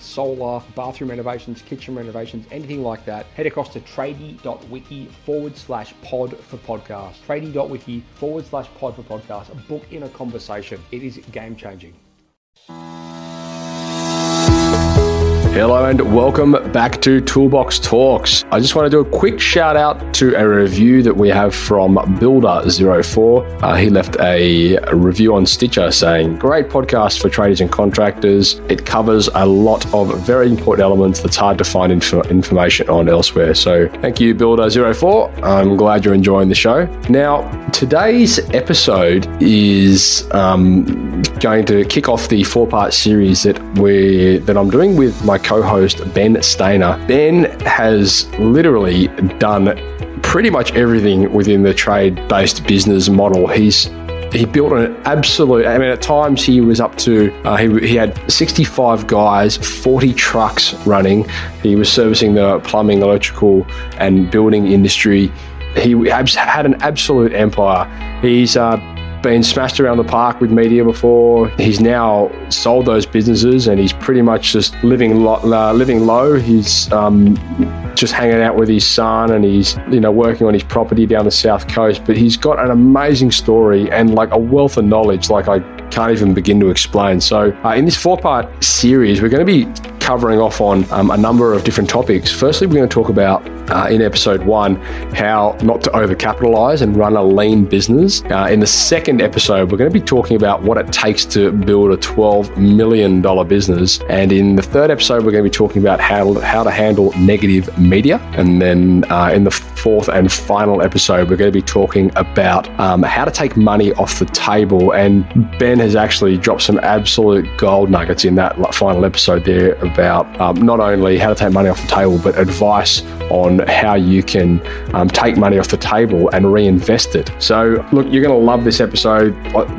solar, bathroom renovations, kitchen renovations, anything like that, head across to tradie.wiki forward slash pod for podcast. Tradie.wiki forward slash pod for podcast. Book in a conversation. It is game changing. Hello and welcome back to Toolbox Talks. I just want to do a quick shout out to a review that we have from Builder04. Uh, he left a, review on Stitcher saying, Great podcast for traders and contractors. It covers a lot of very important elements that's hard to find info- information on elsewhere. So thank you, Builder04. I'm glad you're enjoying the show. Now, today's episode is um, going to kick off the four part series that we that I'm doing with my co-host Ben Stainer. Ben has literally done pretty much everything within the trade-based business model. He's he built an absolute. I mean, at times he was up to. Uh, he, he had 65 guys, 40 trucks running. He was servicing the plumbing, electrical, and building industry. He had an absolute empire. He's uh, been smashed around the park with media before. He's now sold those businesses and he's pretty much just living lo- uh, living low. He's um, just hanging out with his son and he's you know working on his property down the south coast. But he's got an amazing story and like a wealth of knowledge like I can't even begin to explain. So uh, in this four part series, we're going to be covering off on um, a number of different topics. Firstly, we're going to talk about uh, in episode one how not to overcapitalize and run a lean business. Uh, in the second episode, we're going to be talking about what it takes to build a $12 million business. And in the third episode, we're going to be talking about how, how to handle negative media. And then uh, in the fourth and final episode, we're going to be talking about um, how to take money off the table. And Ben has actually dropped some absolute gold nuggets in that final episode there about um, not only how to take money off the table, but advice on how you can um, take money off the table and reinvest it. So, look, you're going to love this episode.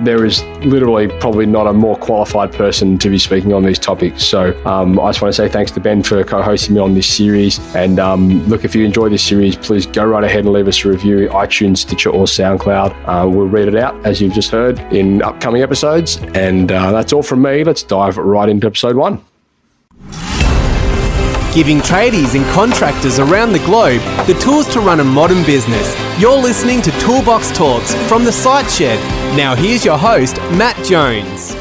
There is literally probably not a more qualified person to be speaking on these topics. So, um, I just want to say thanks to Ben for co hosting me on this series. And um, look, if you enjoy this series, please go right ahead and leave us a review, iTunes, Stitcher, or SoundCloud. Uh, we'll read it out, as you've just heard, in upcoming episodes. And uh, that's all from me. Let's dive right into episode one giving tradies and contractors around the globe the tools to run a modern business. You're listening to Toolbox Talks from the Site Shed. Now, here's your host, Matt Jones.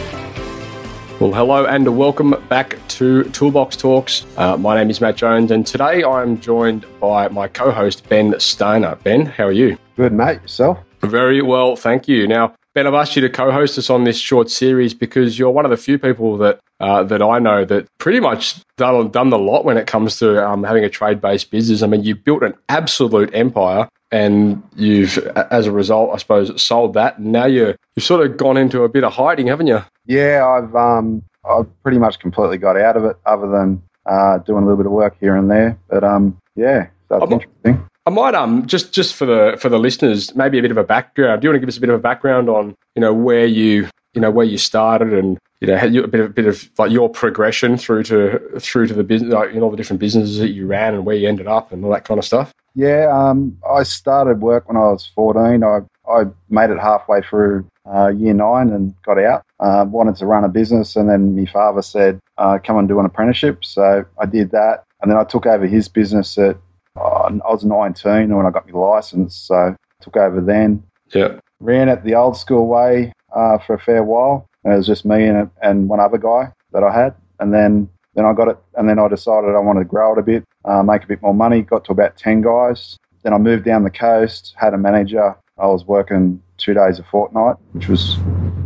Well, hello and welcome back to Toolbox Talks. Uh, my name is Matt Jones, and today I'm joined by my co host, Ben Stainer. Ben, how are you? Good, mate. Yourself? Very well, thank you. Now, Ben, I've asked you to co-host us on this short series because you're one of the few people that uh, that I know that pretty much done done the lot when it comes to um, having a trade-based business. I mean, you've built an absolute empire, and you've, as a result, I suppose, sold that. And now you're you've sort of gone into a bit of hiding, haven't you? Yeah, I've um, I've pretty much completely got out of it, other than uh, doing a little bit of work here and there. But um, yeah, that's interesting. I might um just just for the for the listeners, maybe a bit of a background. Do you want to give us a bit of a background on you know where you you know where you started and you know a bit of a bit of like your progression through to through to the business, like, you know all the different businesses that you ran and where you ended up and all that kind of stuff. Yeah, um, I started work when I was fourteen. I I made it halfway through uh, year nine and got out. Uh, wanted to run a business, and then my father said, uh, "Come and do an apprenticeship." So I did that, and then I took over his business at I was 19 when I got my license, so took over then. Yeah. Ran it the old school way uh, for a fair while. it was just me and, and one other guy that I had. And then, then I got it, and then I decided I wanted to grow it a bit, uh, make a bit more money. Got to about 10 guys. Then I moved down the coast, had a manager. I was working two days a fortnight, which was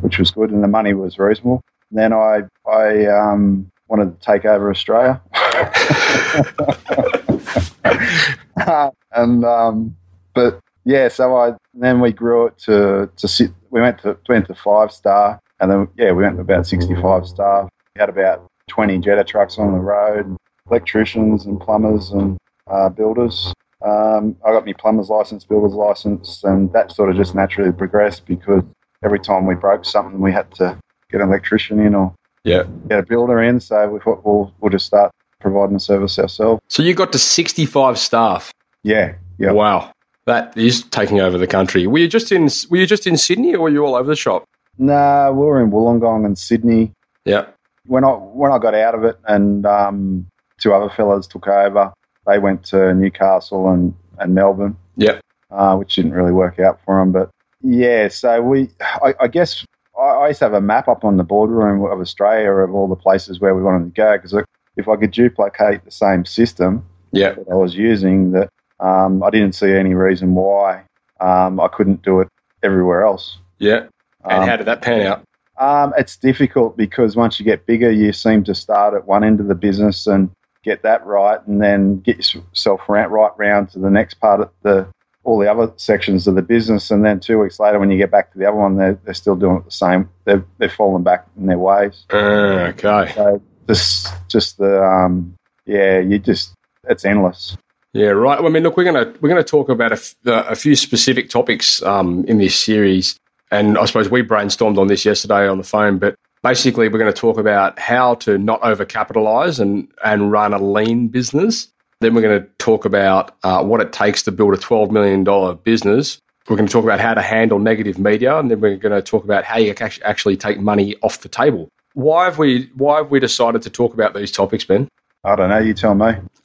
which was good, and the money was reasonable. Then I I um, wanted to take over Australia. and um, but yeah, so I then we grew it to to sit. We went to went to five star, and then yeah, we went to about sixty five star. We had about 20 Jetta trucks on the road, electricians and plumbers and uh, builders. Um, I got my plumber's license, builder's license, and that sort of just naturally progressed because every time we broke something, we had to get an electrician in or Yeah. get a builder in. So we thought we'll, we'll just start providing the service ourselves. So you got to 65 staff. Yeah, yeah. Wow. That is taking over the country. Were you just in were you just in Sydney or were you all over the shop? Nah, we were in Wollongong and Sydney. Yeah. When I when I got out of it, and um, two other fellas took over. They went to Newcastle and, and Melbourne. Yeah. uh, which didn't really work out for them. But yeah, so we, I, I guess I, I used to have a map up on the boardroom of Australia of all the places where we wanted to go because if I could duplicate the same system Yeah. that I was using, that um, I didn't see any reason why um, I couldn't do it everywhere else. Yeah. And Um, how did that pan out? um, it's difficult because once you get bigger, you seem to start at one end of the business and get that right, and then get yourself right, right round to the next part of the all the other sections of the business, and then two weeks later, when you get back to the other one, they're, they're still doing it the same. They've they've fallen back in their ways. Uh, okay. So just just the um, yeah, you just it's endless. Yeah, right. Well, I mean, look, we're gonna we're gonna talk about a, few specific topics um, in this series, and I suppose we brainstormed on this yesterday on the phone. But basically, we're going to talk about how to not overcapitalize and and run a lean business. Then we're going to talk about uh, what it takes to build a twelve million dollar business. We're going to talk about how to handle negative media, and then we're going to talk about how you can actually take money off the table. Why have we Why have we decided to talk about these topics, Ben? I don't know. You tell me.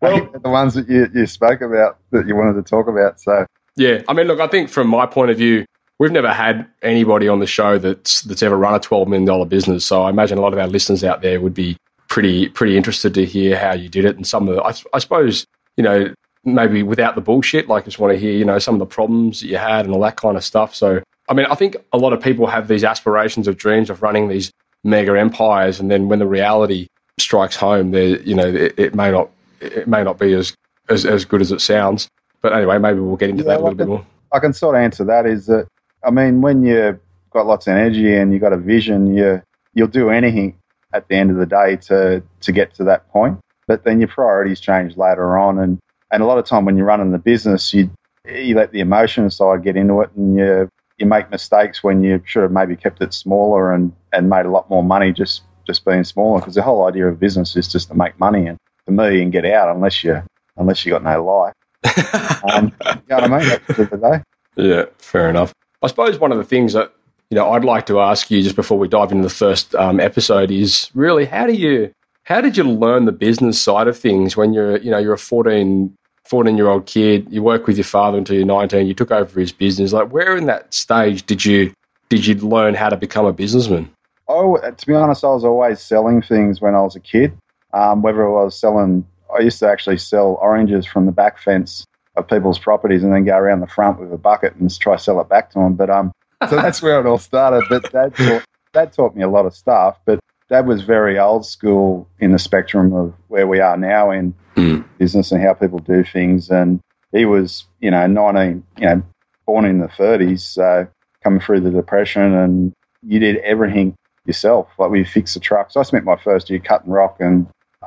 well, the ones that you, you spoke about that you wanted to talk about. So Yeah, I mean, look, I think from my point of view, we've never had anybody on the show that's that's ever run a twelve million dollar business. So I imagine a lot of our listeners out there would be pretty pretty interested to hear how you did it and some of the. I, I suppose you know maybe without the bullshit, like just want to hear you know some of the problems that you had and all that kind of stuff. So I mean, I think a lot of people have these aspirations of dreams of running these mega empires, and then when the reality strikes home, there you know it, it may not it may not be as, as as good as it sounds. But anyway, maybe we'll get into Yeah, that a little like bit more. I can sort of answer that is that I mean when you've got lots of energy and you've got a vision, you you'll do anything at the end of the day to to get to that point. But then your priorities change later on, and and a lot of time when you're running the business, you you let the emotion side get into it, and you you make mistakes when you should have maybe kept it smaller and and made a lot more money just just being smaller because the whole idea of business is just to make money and for me and get out unless you unless you got no life. Um, you know what I mean? At the end the day. Yeah, fair enough. I suppose one of the things that you know I'd like to ask you just before we dive into the first um, episode is really how do you how did you learn the business side of things when you're you know you're a 14 14 year old kid you work with your father until you're 19 you took over his business like where in that stage did you did you learn how to become a businessman Oh, to be honest, I was always selling things when I was a kid. Um, whether I was selling, I used to actually sell oranges from the back fence of people's properties and then go around the front with a bucket and try to sell it back to them. But um, so that's where it all started. But Dad taught, Dad taught me a lot of stuff. But Dad was very old school in the spectrum of where we are now in Mm. business and how people do things. And he was, you know, 19, you know, born in the 30s, so coming through the depression, and you did everything yourself. Like we fixed the trucks. I spent my first year cutting rock and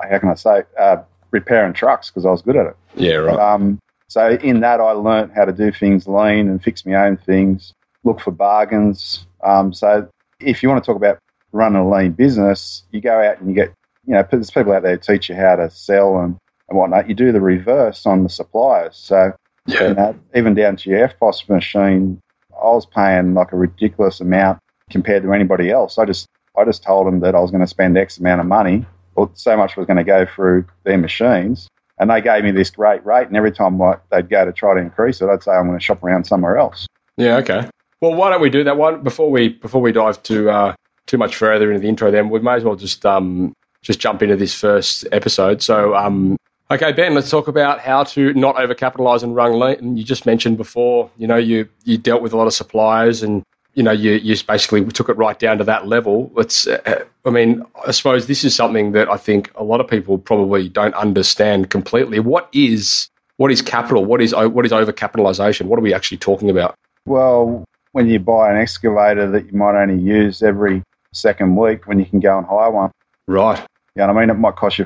how can I say uh, repairing trucks because I was good at it. yeah right Um, so in that, I learnt how to do things lean and fix my own things. Look for bargains. Um, so if you want to talk about running a lean business, you go out and you get you know there's people out there who teach you how to sell and, and whatnot. You do the reverse on the suppliers. So yeah you know, even down to your EFTPOS machine, I was paying like a ridiculous amount compared to anybody else. I just I just told them that I was going to spend X amount of money, or so much was going to go through their machines, and they gave me this great rate. And every time I, they'd go to try to increase it, I'd say I'm going to shop around somewhere else. Yeah, okay. Well, why don't we do that one before we before we dive too uh, too much further into the intro? Then we may as well just um, just jump into this first episode. So, um, okay, Ben, let's talk about how to not overcapitalize and run lean. And you just mentioned before, you know, you you dealt with a lot of suppliers and. You know, you, you basically took it right down to that level. Let's, uh, I mean, I suppose this is something that I think a lot of people probably don't understand completely. What is what is capital? What is what is overcapitalization? What are we actually talking about? Well, when you buy an excavator that you might only use every second week when you can go and hire one. Right. You know I mean? It might cost you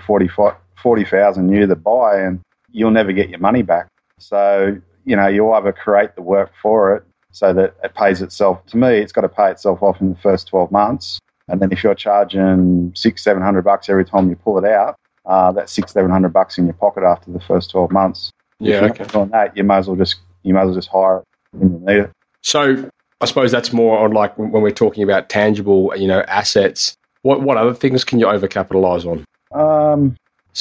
40,000 40, new to buy and you'll never get your money back. So, you know, you'll either create the work for it so that it pays itself. To me, it's got to pay itself off in the first 12 months. And then if you're charging six, 700 bucks every time you pull it out, uh, that's six, 700 bucks in your pocket after the first 12 months. Yeah. If you're Okay. doing that, you might as well just, you might as well just hire it when you need it. So I suppose that's more on like when when we're talking about tangible, you know, assets. What what other things can you overcapitalize on? Um,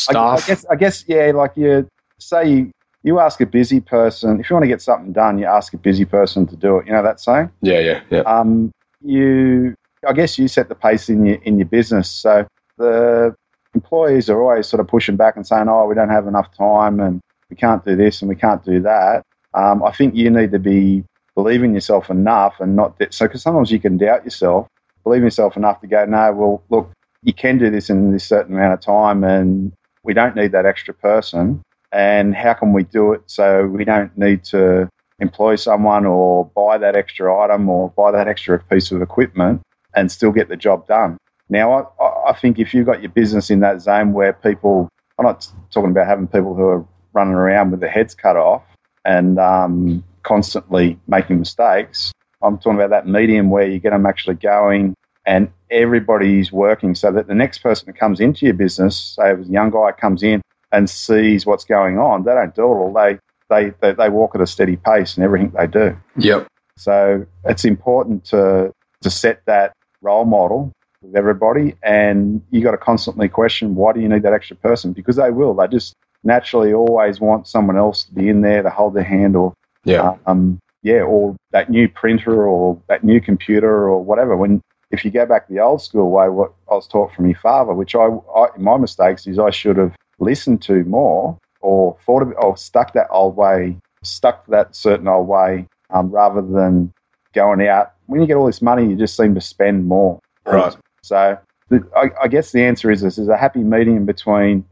I, I guess, I guess, yeah, like you say, you, you ask a busy person, if you want to get something done, you ask a busy person to do it. You know that saying? yeah, yeah, yeah. Um, you, I guess you set the pace in your, in your business. So the employees are always sort of pushing back and saying, oh, we don't have enough time and we can't do this and we can't do that. Um, I think you need to be believing yourself enough and not that. So, because sometimes you can doubt yourself, believe in yourself enough to go, no, well, look, you can do this in this certain amount of time and we don't need that extra person. And how can we do it so we don't need to employ someone or buy that extra item or buy that extra piece of equipment and still get the job done? Now, I- I, think if you've got your business in that zone where people, I'm not talking about having people who are running around with their heads cut off and um, constantly making mistakes. I'm talking about that medium where you get them actually going and everybody's working so that the next person that comes into your business, say if a young guy comes in and sees what's going on, they don't do it all. They, they, they, they walk at a steady pace in everything they do. Yep. So it's important to, to set that role model with everybody. And you got to constantly question why do you need that extra person? Because they will. They just naturally always want someone else to be in there to hold their hand or Yeah. um, yeah, or that new printer or that new computer or whatever. When if you go back the old school way, what I was taught from your father, which I, I my mistakes is I should have listened to more or thought of or stuck that old way, stuck that certain old way, um, rather than going out. When you get all this money, you just seem to spend more. Right. So the, I, I guess the answer is this is a happy medium between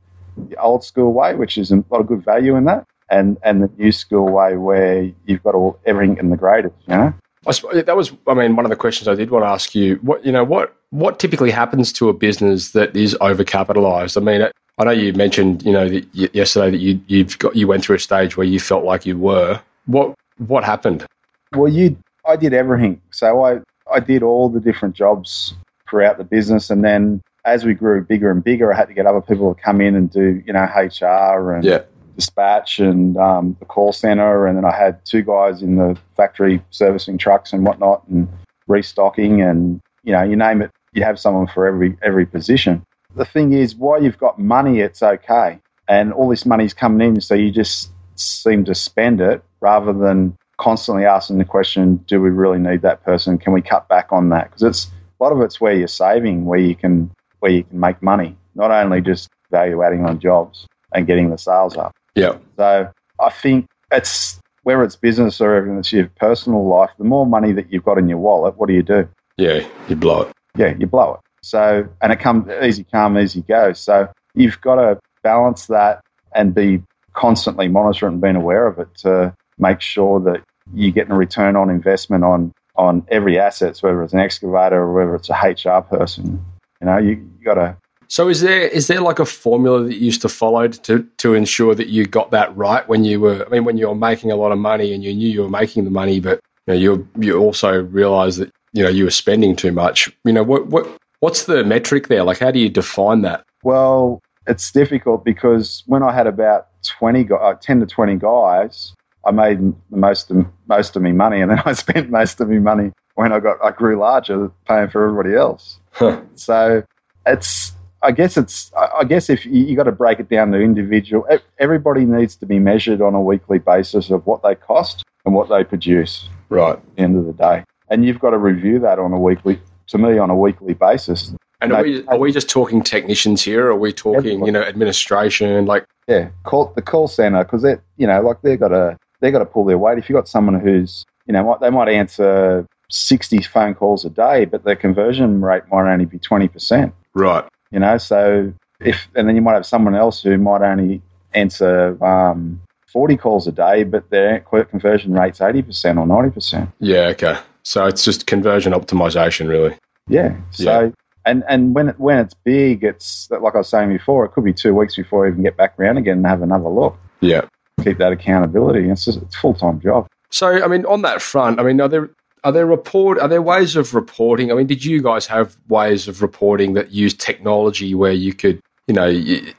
the old school way, which is a lot of good value in that, and and the new school way where you've got all everything in the graders. You know. I that was, I mean, one of the questions I did want to ask you. What you know, what what typically happens to a business that is overcapitalized? I mean, I know you mentioned, you know, that y- yesterday that you you've got you went through a stage where you felt like you were. What what happened? Well, you, I did everything. So I, I did all the different jobs throughout the business, and then as we grew bigger and bigger, I had to get other people to come in and do, you know, HR and Yeah. Dispatch and um, the call center, and then I had two guys in the factory servicing trucks and whatnot, and restocking, and you know, you name it, you have someone for every every position. The thing is, while you've got money, it's okay, and all this money's coming in, so you just seem to spend it rather than constantly asking the question, do we really need that person? Can we cut back on that? Because it's a lot of it's where you're saving, where you can where you can make money, not only just value adding on jobs and getting the sales up. Yeah. So I think it's whether it's business or even it's your personal life, the more money that you've got in your wallet, what do you do? Yeah. You blow it. Yeah, you blow it. So and it comes easy come, easy go. So you've got to balance that and be constantly monitoring and being aware of it to make sure that you're getting a return on investment on on every asset, whether it's an excavator or whether it's a HR person. You know, you, you got to So is there is there like a formula that you used to follow to to ensure that you got that right when you were I mean when you were making a lot of money and you knew you were making the money but you know, you you also realized that you know you were spending too much. You know what what what's the metric there? Like how do you define that? Well, it's difficult because when I had about 20, gu- uh, 10 to 20 guys, I made most of, most of me money and then I spent most of me money when I got, I grew larger paying for everybody else. Huh. So it's, I guess it's, I I guess if you, you got to break it down to individual, e- everybody needs to be measured on a weekly basis of what they cost and what they produce Right. at the end of the day. And you've got to review that on a weekly, to me, on a weekly basis. And No, are we are we just talking technicians here? Or are we talking Everybody. you know administration? Like Yeah, call the call center because they, you know, like they've got to they got to pull their weight. If you've got someone who's, you know, they might answer sixty phone calls a day, but their conversion rate might only be twenty percent. right. You know, so if and then you might have someone else who might only answer um, forty calls a day, but their conversion rate's eighty percent or ninety percent. Yeah. Okay. So it's just conversion optimization, really. Yeah. So Yeah. and and when it, when it's big, it's like I was saying before, it could be two weeks before I even get back around again and have another look. Yeah. Keep that accountability. It's just it's a full time job. So, I mean, on that front, I mean, are there are there report are there ways of reporting? I mean, did you guys have ways of reporting that used technology where you could, you know,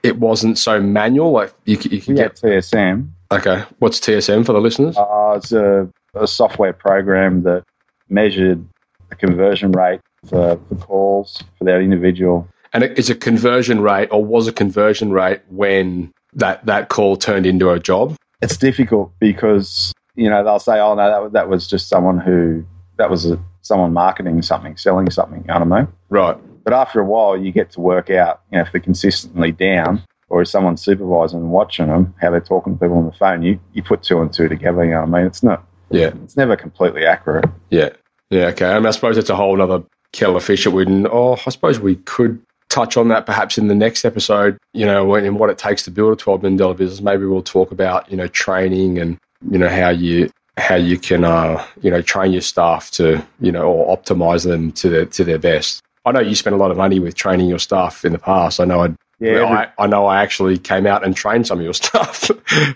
it wasn't so manual? Like you could, you had get TSM. okay. What's TSM for the listeners? Uh, it's a, a software program that measured the conversion rate for, for calls for that individual. And it is a conversion rate, or was a conversion rate when that that call turned into a job? It's difficult because you know they'll say, "Oh no, that that was just someone who that was a, someone marketing something, selling something." You know what I mean? Right. But after a while, you get to work out, you know, if they're consistently down or is someone supervising and watching them, how they're talking to people on the phone. You you put two and two together. You know what I mean? It's not. Yeah. It's never completely accurate. Yeah. Yeah. Okay. I mean, I suppose it's a whole other kettle of fish that we. Oh, I suppose we could touch on that perhaps in the next episode. You know, and what it takes to build a twelve million dollar business. Maybe we'll talk about you know training and you know how you how you can uh you know train your staff to you know or optimize them to their to their best. I know you spent a lot of money with training your staff in the past. I know I Yeah, every- I, I know I actually came out and trained some of your staff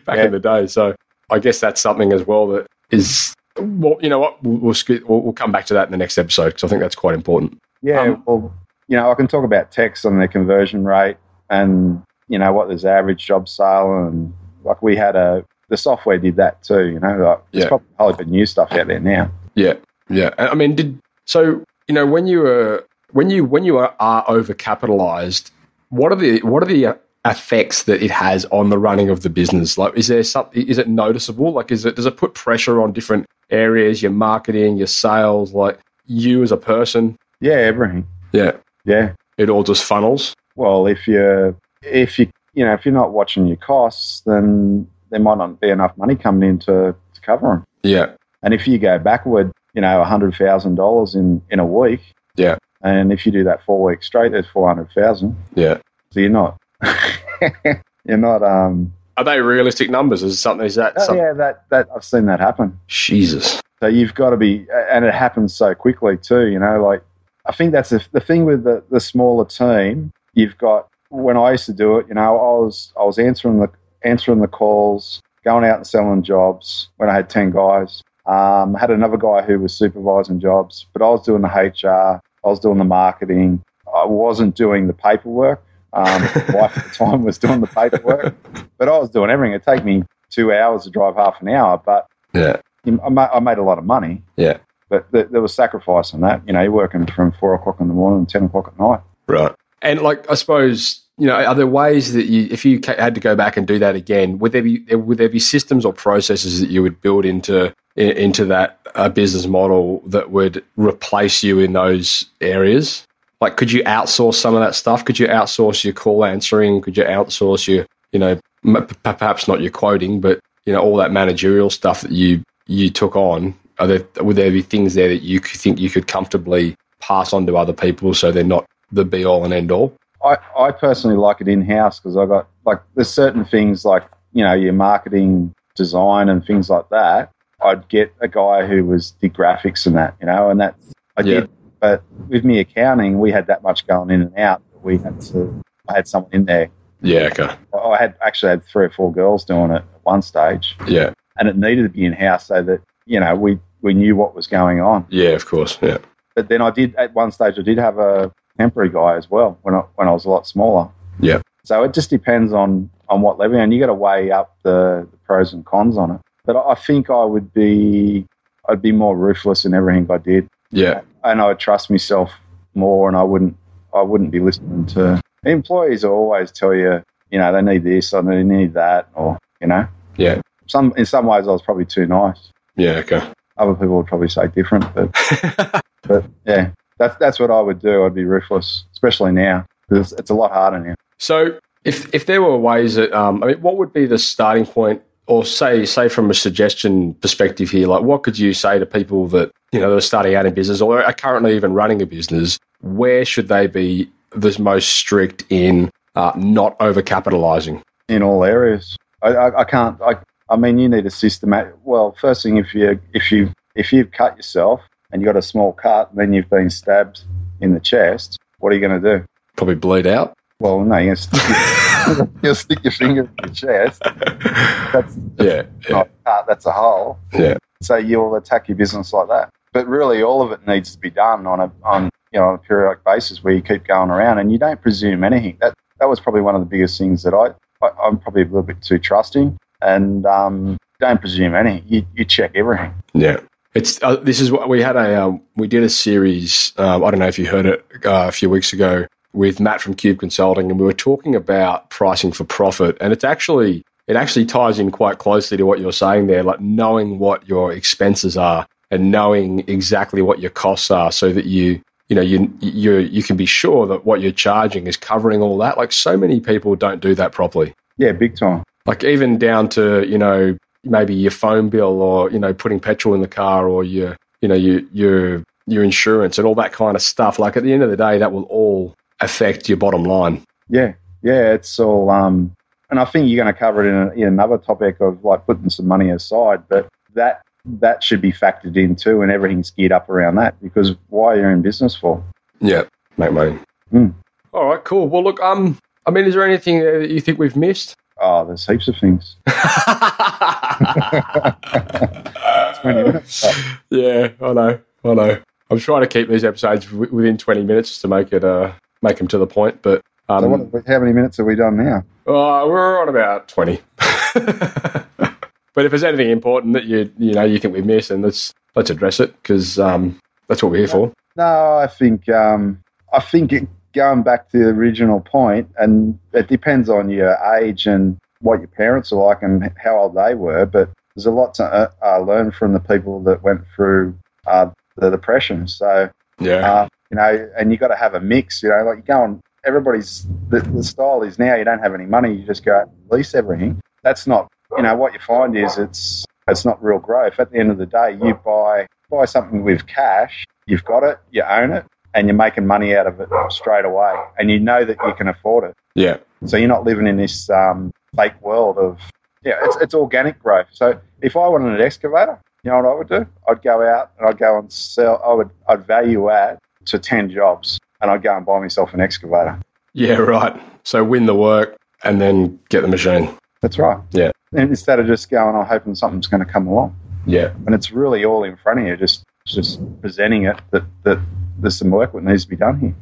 back Yeah. in the day. So I guess that's something as well that is. Well, you know what? We'll, we'll, we'll, come back to that in the next episode because I think that's quite important. Yeah, Um, well, you know, I can talk about text on their conversion rate and, you know, what what is average job sale. And like we had a, the software did that too, you know, like there's Yeah. probably a whole heap of new stuff out there now. Yeah, yeah. I mean, did so? You know, when you were when you when you are, are overcapitalized, what are the what are the uh, effects that it has on the running of the business? Like, is there something? Is it noticeable? Like, is it does it put pressure on different areas? Your marketing, your sales, like you as a person. Yeah, everything. Yeah, Yeah. it all just funnels. Well, if you're, if you, you know, if you're not watching your costs, then there might not be enough money coming in to, to cover them. Yeah, And if you go backward, you know, $100,000 in, in a week, yeah, and if you do that four weeks straight, there's 400,000. yeah. So you're not, you're not, um, Are they realistic numbers? Is something? Is that oh, something? yeah, that, that, I've seen that happen. Jesus. So you've got to be, and it happens so quickly too. You know, like I think that's the, the thing with the, the smaller team. You've got when I used to do it. You know, I was I was answering the answering the calls, going out and selling jobs when I had ten guys. Um, I had another guy who was supervising jobs, but I was doing the HR. I was doing the marketing. I wasn't doing the paperwork. Um, my wife at the time was doing the paperwork, but I was doing everything. It'd take me two hours to drive half an hour, but Yeah, I ma- I made a lot of money, yeah. but th- there was sacrifice in that. You know, you're working from four o'clock in the morning ten o'clock at night. Right. And like, I suppose you know, are there ways that you, if you had to go back and do that again, would there be would there be systems or processes that you would build into into that uh, business model that would replace you in those areas? Like, could you outsource some of that stuff? Could you outsource your call answering? Could you outsource your, you know, perhaps not your quoting, but you know, all that managerial stuff that you you took on? Are there would there be things there that you think you could comfortably pass on to other people so they're not the be all and end all? I, I personally like it in house because I got like there's certain things like you know your marketing design and things like that. I'd get a guy who was did graphics and that, you know, and that's I Yeah. did. But with me accounting, we had that much going in and out. that We had to. I had someone in there. Yeah, okay. I had actually had three or four girls doing it at one stage, Yeah, and it needed to be in house so that you know we we knew what was going on. yeah, of course. Yeah, But then I did at one stage I did have a temporary guy as well when I when I was a lot smaller. yeah, So it just depends on on what level, and you got to weigh up the, the pros and cons on it. But I think I would be I'd be more ruthless in everything I did, yeah, and I would trust myself more, and I wouldn't I wouldn't be listening to employees. Always tell you, you know, they need this or they need that, or you know, yeah, some in some ways I was probably too nice. yeah. Okay. Other people would probably say different, but but yeah, that's that's what I would do. I'd be ruthless, especially now because it's a lot harder now. So, if if there were ways that, um, I mean, what would be the starting point, or say say from a suggestion perspective here, like what could you say to people that you know that are starting out in business or are currently even running a business? Where should they be the most strict in uh, not overcapitalizing? in all areas. I, I, I can't. I, I mean, you need a systematic. Well, first thing, if you if you if you've cut yourself and you got a small cut, and then you've been stabbed, in the chest, what are you going to do? Probably bleed out. Well, no, you're stick your, you'll stick your finger in your chest. That's, that's Yeah, yeah, a cut, that's a hole. yeah. So you'll attack your business like that. But really, all of it needs to be done on a on you know on a periodic basis where you keep going around and you don't presume anything. That that was probably one of the biggest things that I, I I'm probably a little bit too trusting and um, don't presume anything. You you check everything. Yeah. It's uh, this is what we had a um, we did a series. Um, I don't know if you heard it uh, a few weeks ago with Matt from Cube Consulting, and we were talking about pricing for profit. And it's actually it actually ties in quite closely to what you're saying there, like knowing what your expenses are and knowing exactly what your costs are, so that you you know you you you can be sure that what you're charging is covering all that. Like so many people don't do that properly. Yeah, big time. like even down to you know maybe your phone bill or you know putting petrol in the car or your you know your your your insurance and all that kind of stuff like at the end of the day that will all affect your bottom line Yeah, yeah, it's all. Um, and I think you're going to cover it in, a, in another topic of like putting some money aside, but that that should be factored in too, and everything's geared up around that because why are you're in business for? yeah make money Hmm. all right cool well look um i mean is there anything that you think we've missed Oh, there's heaps of things. yeah i know i know i'm trying to keep these episodes w- within 20 minutes to make it uh make them to the point but um, So what, how many minutes have we done now? Uh, we're on about 20. but if there's anything important that you you know you think we've missed, then let's let's address it because um, that's what we're here for. No, I think um, I think it, going back to the original point, and it depends on your age and what your parents are like and how old they were. But there's a lot to uh, uh, learn from the people that went through uh, the depression. So Yeah, uh, you know, and you got to have a mix. You know, like you go on. Everybody's the, the style is now. You don't have any money. You just go out and lease everything. That's not. You know what you find is it's it's not real growth. At the end of the day, you buy buy something with cash. You've got it. You own it, and you're making money out of it straight away. And you know that you can afford it. yeah, So you're not living in this um, fake world of yeah. It's it's organic growth. So if I wanted an excavator, you know what I would do? I'd go out and I'd go and sell. I would I'd value add to ten jobs, and I'd go and buy myself an excavator. yeah. Right. So win the work and then get the machine. That's right. Yeah. And instead of just going, I'm hoping something's going to come along, Yeah, and it's really all in front of you, just just presenting it that that there's some work that needs to be done here.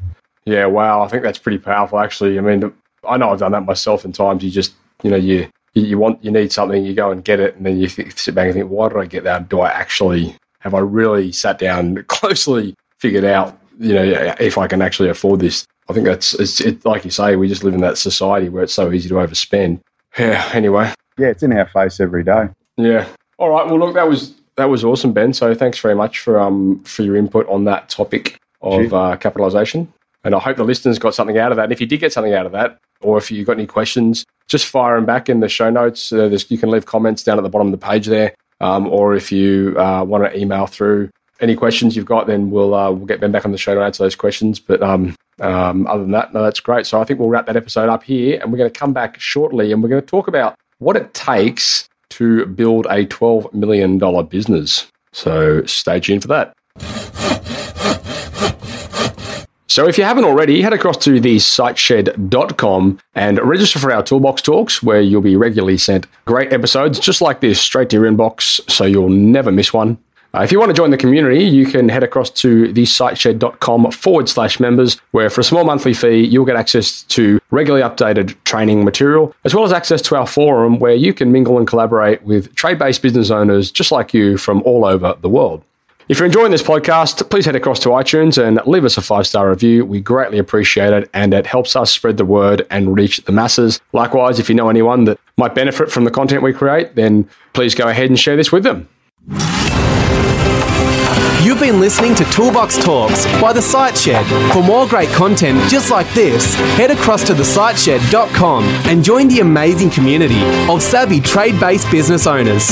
yeah. Wow, I think that's pretty powerful. Actually, I mean, I know I've done that myself. In times, you just you know you you want you need something, you go and get it, and then you sit back and think, why did I get that? Do I actually have I really sat down closely figured out you know if I can actually afford this? I think that's it's it, like you say, we just live in that society where it's so easy to overspend. Yeah. Anyway. Yeah, it's in our face every day. Yeah. All right. Well, look, that was that was awesome, Ben. So thanks very much for um for your input on that topic of uh, capitalization. And I hope the listeners got something out of that. And if you did get something out of that, or if you got any questions, just fire them back in the show notes. Uh, you can leave comments down at the bottom of the page there. Um, or if you uh, want to email through any questions you've got, then we'll uh, we'll get Ben back on the show to answer those questions. But um, um, other than that, no, that's great. So I think we'll wrap that episode up here, and we're going to come back shortly, and we're going to talk about what it takes to build a $12 million business. So stay tuned for that. So if you haven't already, head across to the siteshed.com and register for our Toolbox Talks, where you'll be regularly sent great episodes just like this straight to your inbox, so you'll never miss one. Uh, if you want to join the community, you can head across to thesiteshed.com forward slash members, where for a small monthly fee, you'll get access to regularly updated training material, as well as access to our forum where you can mingle and collaborate with trade based business owners just like you from all over the world. If you're enjoying this podcast, please head across to iTunes and leave us a five star review. We greatly appreciate it and it helps us spread the word and reach the masses. Likewise, if you know anyone that might benefit from the content we create, then please go ahead and share this with them. Been listening to Toolbox Talks by The Site Shed. For more great content just like this, head across to thesiteshed.com and join the amazing community of savvy trade based business owners.